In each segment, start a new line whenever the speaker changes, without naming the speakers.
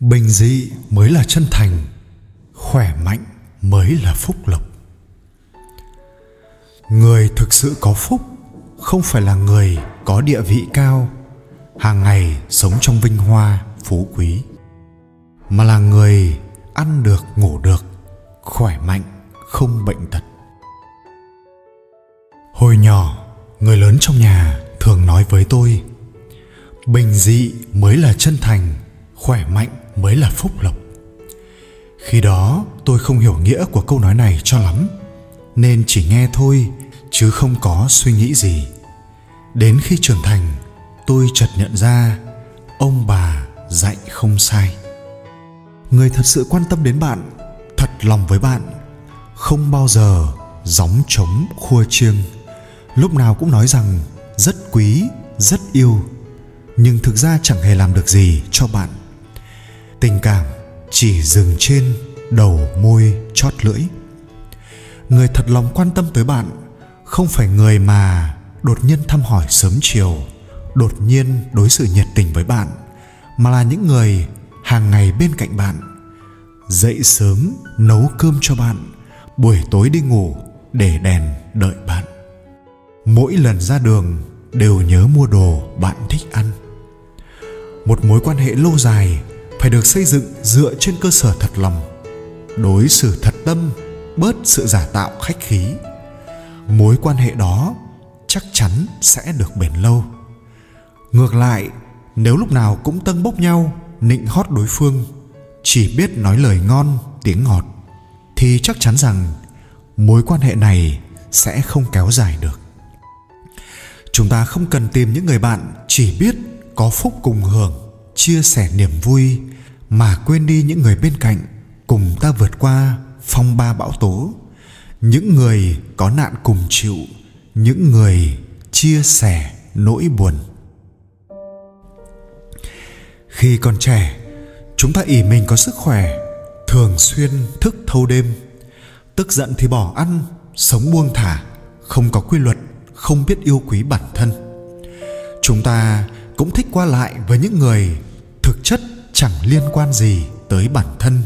bình dị mới là chân thành, khỏe mạnh mới là phúc lộc. Người thực sự có phúc không phải là người có địa vị cao, hàng ngày sống trong vinh hoa, phú quý, mà là người ăn được, ngủ được, khỏe mạnh, không bệnh tật. Hồi nhỏ, người lớn trong nhà thường nói với tôi, bình dị mới là chân thành, khỏe mạnh mới là phúc lộc. Khi đó, tôi không hiểu nghĩa của câu nói này cho lắm, nên chỉ nghe thôi, chứ không có suy nghĩ gì. Đến khi trưởng thành, tôi chợt nhận ra ông bà dạy không sai. Người thật sự quan tâm đến bạn, thật lòng với bạn, không bao giờ gióng trống khua chiêng. Lúc nào cũng nói rằng rất quý, rất yêu, nhưng thực ra chẳng hề làm được gì cho bạn tình cảm chỉ dừng trên đầu môi chót lưỡi. Người thật lòng quan tâm tới bạn không phải người mà đột nhiên thăm hỏi sớm chiều, đột nhiên đối xử nhiệt tình với bạn, mà là những người hàng ngày bên cạnh bạn, dậy sớm nấu cơm cho bạn, buổi tối đi ngủ để đèn đợi bạn. Mỗi lần ra đường đều nhớ mua đồ bạn thích ăn. Một mối quan hệ lâu dài phải được xây dựng dựa trên cơ sở thật lòng, đối xử thật tâm bớt sự giả tạo khách khí. Mối quan hệ đó chắc chắn sẽ được bền lâu. Ngược lại, nếu lúc nào cũng tâng bốc nhau, nịnh hót đối phương, chỉ biết nói lời ngon, tiếng ngọt, thì chắc chắn rằng mối quan hệ này sẽ không kéo dài được. Chúng ta không cần tìm những người bạn chỉ biết có phúc cùng hưởng chia sẻ niềm vui mà quên đi những người bên cạnh cùng ta vượt qua phong ba bão tố. Những người có nạn cùng chịu, những người chia sẻ nỗi buồn. Khi còn trẻ, chúng ta ỉ mình có sức khỏe, thường xuyên thức thâu đêm. Tức giận thì bỏ ăn, sống buông thả, không có quy luật, không biết yêu quý bản thân. Chúng ta cũng thích qua lại với những người thực chất chẳng liên quan gì tới bản thân.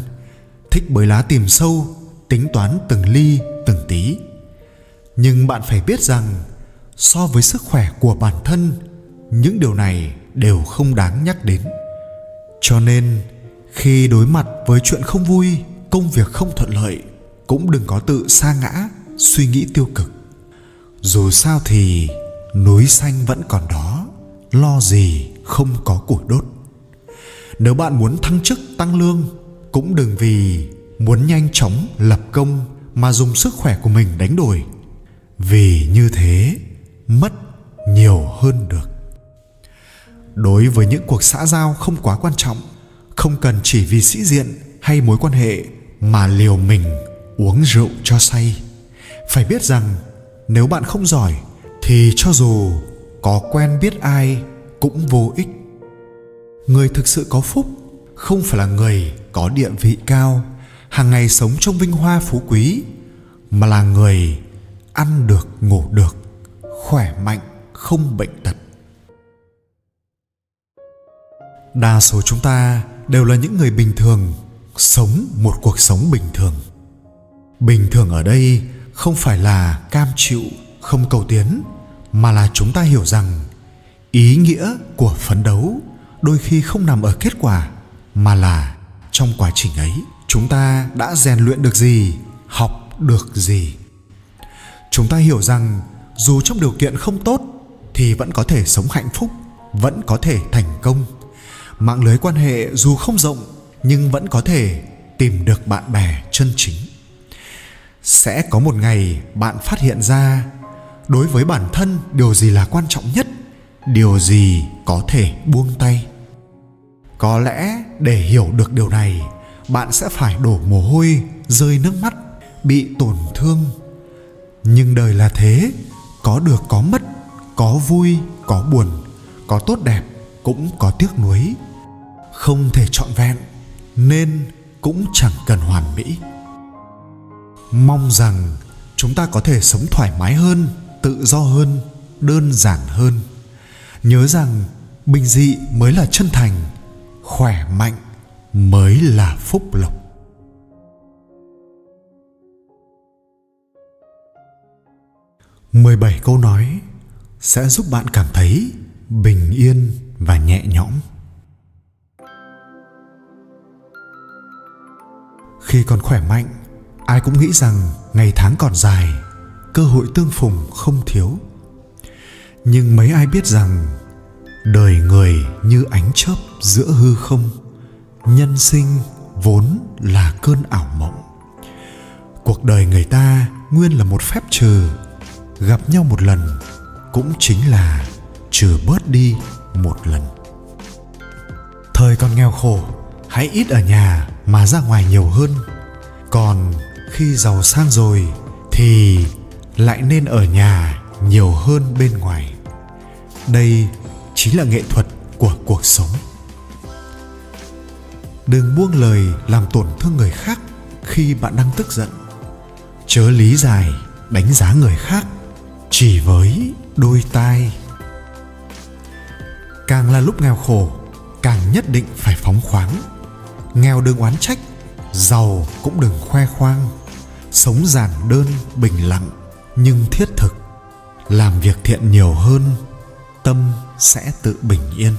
Thích bới lá tìm sâu, tính toán từng ly, từng tí. Nhưng bạn phải biết rằng, so với sức khỏe của bản thân, những điều này đều không đáng nhắc đến. Cho nên, khi đối mặt với chuyện không vui, công việc không thuận lợi, cũng đừng có tự sa ngã, suy nghĩ tiêu cực. Dù sao thì, núi xanh vẫn còn đó, lo gì không có củi đốt nếu bạn muốn thăng chức, tăng lương, cũng đừng vì muốn nhanh chóng, lập công mà dùng sức khỏe của mình đánh đổi. Vì như thế, mất nhiều hơn được. Đối với những cuộc xã giao không quá quan trọng, không cần chỉ vì sĩ diện hay mối quan hệ mà liều mình uống rượu cho say. Phải biết rằng, nếu bạn không giỏi, thì cho dù có quen biết ai, cũng vô ích người thực sự có phúc không phải là người có địa vị cao, hàng ngày sống trong vinh hoa phú quý, mà là người ăn được, ngủ được, khỏe mạnh, không bệnh tật. Đa số chúng ta đều là những người bình thường, sống một cuộc sống bình thường. Bình thường ở đây không phải là cam chịu, không cầu tiến, mà là chúng ta hiểu rằng ý nghĩa của phấn đấu đôi khi không nằm ở kết quả, mà là trong quá trình ấy, chúng ta đã rèn luyện được gì, học được gì. Chúng ta hiểu rằng dù trong điều kiện không tốt thì vẫn có thể sống hạnh phúc, vẫn có thể thành công. Mạng lưới quan hệ dù không rộng, nhưng vẫn có thể tìm được bạn bè chân chính. Sẽ có một ngày bạn phát hiện ra, đối với bản thân điều gì là quan trọng nhất, điều gì có thể buông tay có lẽ để hiểu được điều này, bạn sẽ phải đổ mồ hôi, rơi nước mắt, bị tổn thương. Nhưng đời là thế, có được có mất, có vui, có buồn, có tốt đẹp cũng có tiếc nuối. Không thể trọn vẹn, nên cũng chẳng cần hoàn mỹ. Mong rằng chúng ta có thể sống thoải mái hơn, tự do hơn, đơn giản hơn. Nhớ rằng bình dị mới là chân thành khỏe mạnh mới là phúc lộc 17 câu nói sẽ giúp bạn cảm thấy bình yên và nhẹ nhõm. Khi còn khỏe mạnh, ai cũng nghĩ rằng ngày tháng còn dài, cơ hội tương phùng không thiếu. Nhưng mấy ai biết rằng đời người như ánh chớp giữa hư không, nhân sinh vốn là cơn ảo mộng. Cuộc đời người ta nguyên là một phép trừ gặp nhau một lần cũng chính là trừ bớt đi một lần. Thời còn nghèo khổ hãy ít ở nhà mà ra ngoài nhiều hơn. Còn khi giàu sang rồi thì lại nên ở nhà nhiều hơn bên ngoài. Đây chính là nghệ thuật của cuộc sống. Đừng buông lời làm tổn thương người khác khi bạn đang tức giận. Chớ lý giải, đánh giá người khác chỉ với đôi tai. Càng là lúc nghèo khổ, càng nhất định phải phóng khoáng. Nghèo đừng oán trách, giàu cũng đừng khoe khoang. Sống giản đơn, bình lặng, nhưng thiết thực. Làm việc thiện nhiều hơn tâm sẽ tự bình yên.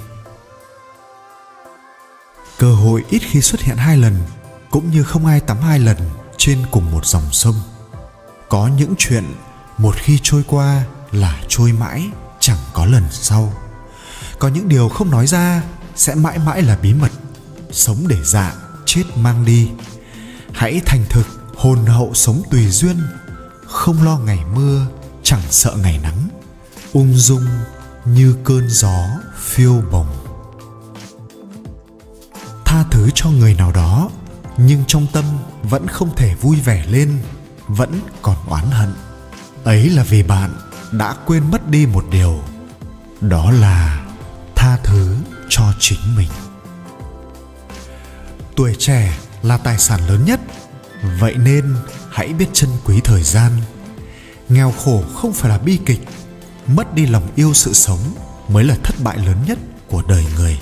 Cơ hội ít khi xuất hiện hai lần, cũng như không ai tắm hai lần trên cùng một dòng sông. Có những chuyện một khi trôi qua là trôi mãi, chẳng có lần sau. Có những điều không nói ra sẽ mãi mãi là bí mật. Sống để dạ chết mang đi. Hãy thành thực, hồn hậu sống tùy duyên. Không lo ngày mưa, chẳng sợ ngày nắng. Ung dung như cơn gió phiêu bồng tha thứ cho người nào đó, nhưng trong tâm vẫn không thể vui vẻ lên, vẫn còn oán hận. Ấy là vì bạn đã quên mất đi một điều, đó là tha thứ cho chính mình. Tuổi trẻ là tài sản lớn nhất, vậy nên hãy biết trân quý thời gian. Nghèo khổ không phải là bi kịch mất đi lòng yêu sự sống mới là thất bại lớn nhất của đời người.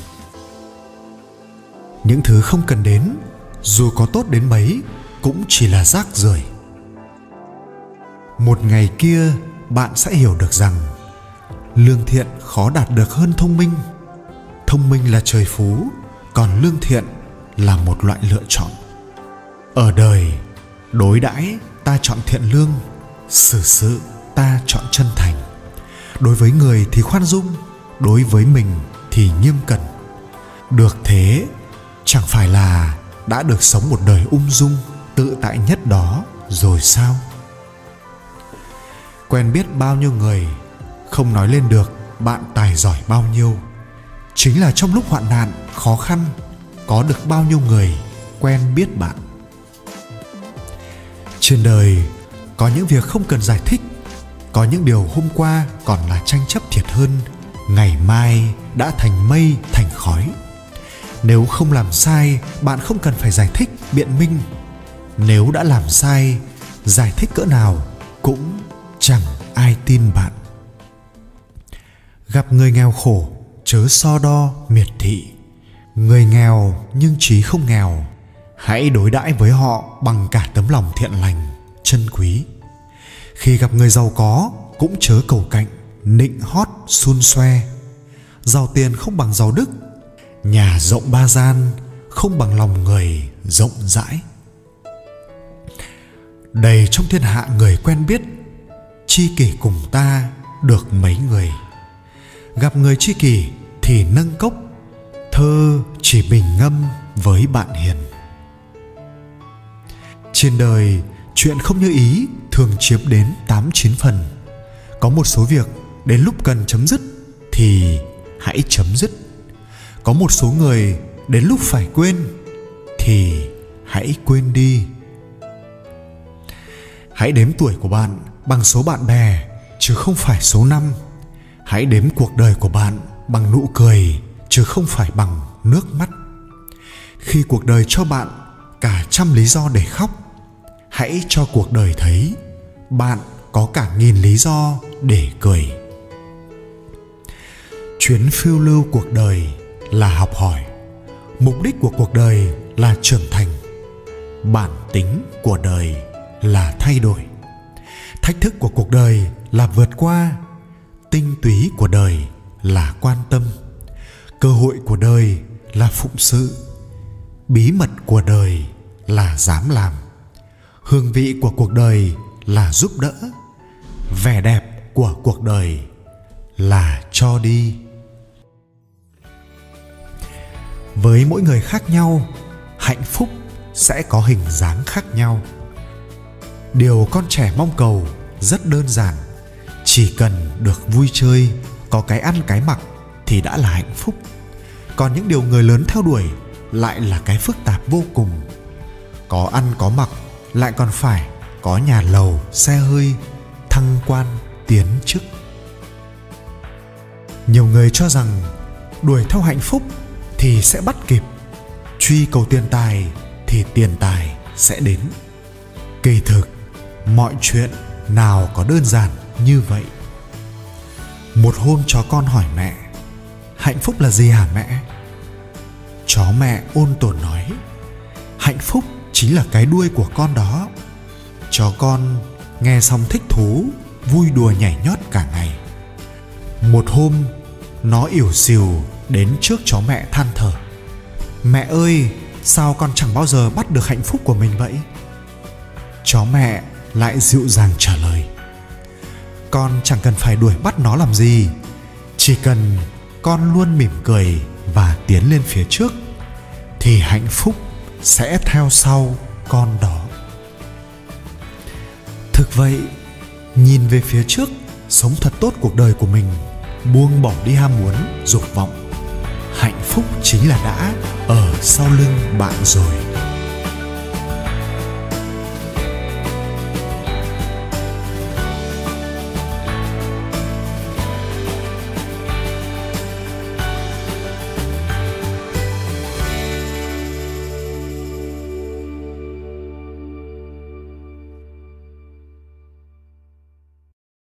Những thứ không cần đến, dù có tốt đến mấy, cũng chỉ là rác rưởi. Một ngày kia, bạn sẽ hiểu được rằng, lương thiện khó đạt được hơn thông minh. Thông minh là trời phú, còn lương thiện là một loại lựa chọn. Ở đời, đối đãi ta chọn thiện lương, xử sự ta chọn chân thành đối với người thì khoan dung, đối với mình thì nghiêm cẩn. Được thế, chẳng phải là đã được sống một đời ung dung, tự tại nhất đó rồi sao? Quen biết bao nhiêu người, không nói lên được bạn tài giỏi bao nhiêu. Chính là trong lúc hoạn nạn, khó khăn, có được bao nhiêu người quen biết bạn. Trên đời, có những việc không cần giải thích có những điều hôm qua còn là tranh chấp thiệt hơn, ngày mai đã thành mây, thành khói. Nếu không làm sai, bạn không cần phải giải thích, biện minh. Nếu đã làm sai, giải thích cỡ nào cũng chẳng ai tin bạn. Gặp người nghèo khổ, chớ so đo miệt thị. Người nghèo nhưng trí không nghèo, hãy đối đãi với họ bằng cả tấm lòng thiện lành, chân quý khi gặp người giàu có, cũng chớ cầu cạnh, nịnh hót, xun xoe. Giàu tiền không bằng giàu đức, nhà rộng ba gian không bằng lòng người rộng rãi. Đầy trong thiên hạ người quen biết, chi kỷ cùng ta được mấy người. Gặp người chi kỷ thì nâng cốc, thơ chỉ bình ngâm với bạn hiền. Trên đời chuyện không như ý thường chiếm đến tám chín phần. Có một số việc đến lúc cần chấm dứt thì hãy chấm dứt. Có một số người đến lúc phải quên thì hãy quên đi. Hãy đếm tuổi của bạn bằng số bạn bè, chứ không phải số năm. Hãy đếm cuộc đời của bạn bằng nụ cười, chứ không phải bằng nước mắt. Khi cuộc đời cho bạn cả trăm lý do để khóc hãy cho cuộc đời thấy, bạn có cả nghìn lý do để cười. Chuyến phiêu lưu cuộc đời là học hỏi. Mục đích của cuộc đời là trưởng thành. Bản tính của đời là thay đổi. Thách thức của cuộc đời là vượt qua. Tinh túy của đời là quan tâm. Cơ hội của đời là phụng sự. Bí mật của đời là dám làm hương vị của cuộc đời là giúp đỡ, vẻ đẹp của cuộc đời là cho đi. Với mỗi người khác nhau, hạnh phúc sẽ có hình dáng khác nhau. Điều con trẻ mong cầu rất đơn giản, chỉ cần được vui chơi, có cái ăn cái mặc thì đã là hạnh phúc. Còn những điều người lớn theo đuổi lại là cái phức tạp vô cùng. Có ăn có mặc lại còn phải có nhà lầu, xe hơi, thăng quan, tiến chức. Nhiều người cho rằng đuổi theo hạnh phúc thì sẽ bắt kịp, truy cầu tiền tài thì tiền tài sẽ đến. Kỳ thực, mọi chuyện nào có đơn giản như vậy? Một hôm chó con hỏi mẹ, hạnh phúc là gì hả mẹ? Chó mẹ ôn tồn nói, hạnh phúc chính là cái đuôi của con đó. Chó con nghe xong thích thú, vui đùa nhảy nhót cả ngày. Một hôm, nó ỉu xìu đến trước chó mẹ than thở. Mẹ ơi, sao con chẳng bao giờ bắt được hạnh phúc của mình vậy? Chó mẹ lại dịu dàng trả lời. Con chẳng cần phải đuổi bắt nó làm gì, chỉ cần con luôn mỉm cười và tiến lên phía trước, thì hạnh phúc sẽ theo sau con đó. Thực vậy, nhìn về phía trước, sống thật tốt cuộc đời của mình, buông bỏ đi ham muốn, dục vọng, hạnh phúc chính là đã ở sau lưng bạn rồi.